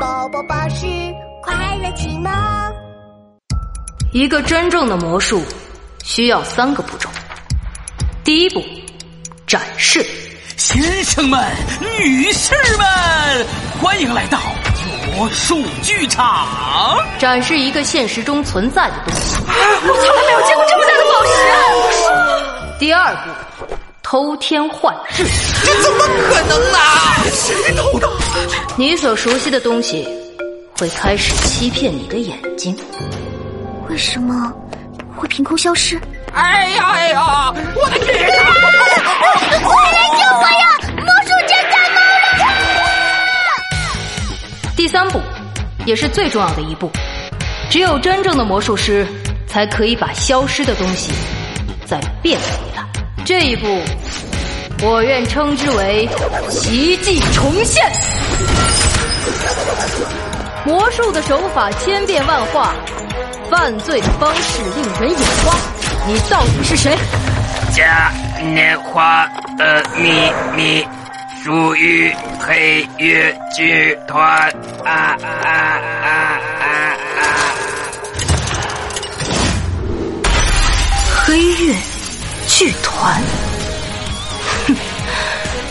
宝宝巴士快乐启蒙。一个真正的魔术需要三个步骤。第一步，展示。先生们、女士们，欢迎来到魔术剧场。展示一个现实中存在的东西。我从来没有见过这么大的宝石。第二步，偷天换日。这怎么可能啊？你所熟悉的东西会开始欺骗你的眼睛。为什么会凭空消失？哎呀哎呀！我的剧场！快来救我呀！魔术侦探猫洛克！第三步，也是最重要的一步，只有真正的魔术师才可以把消失的东西再变回来。这一步，我愿称之为奇迹重现。魔术的手法千变万化，犯罪的方式令人眼花。你到底是谁？嘉年华的秘密属于黑月剧团啊啊啊啊啊！黑月剧团，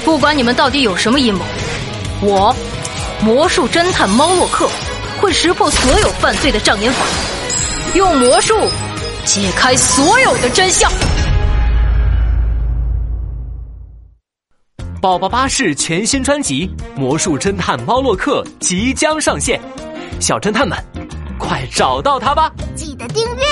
不管你们到底有什么阴谋，我魔术侦探猫洛克会识破所有犯罪的障眼法，用魔术。解开所有的真相。宝宝巴士全新专辑《魔术侦探猫洛克》即将上线，小侦探们，快找到他吧！记得订阅。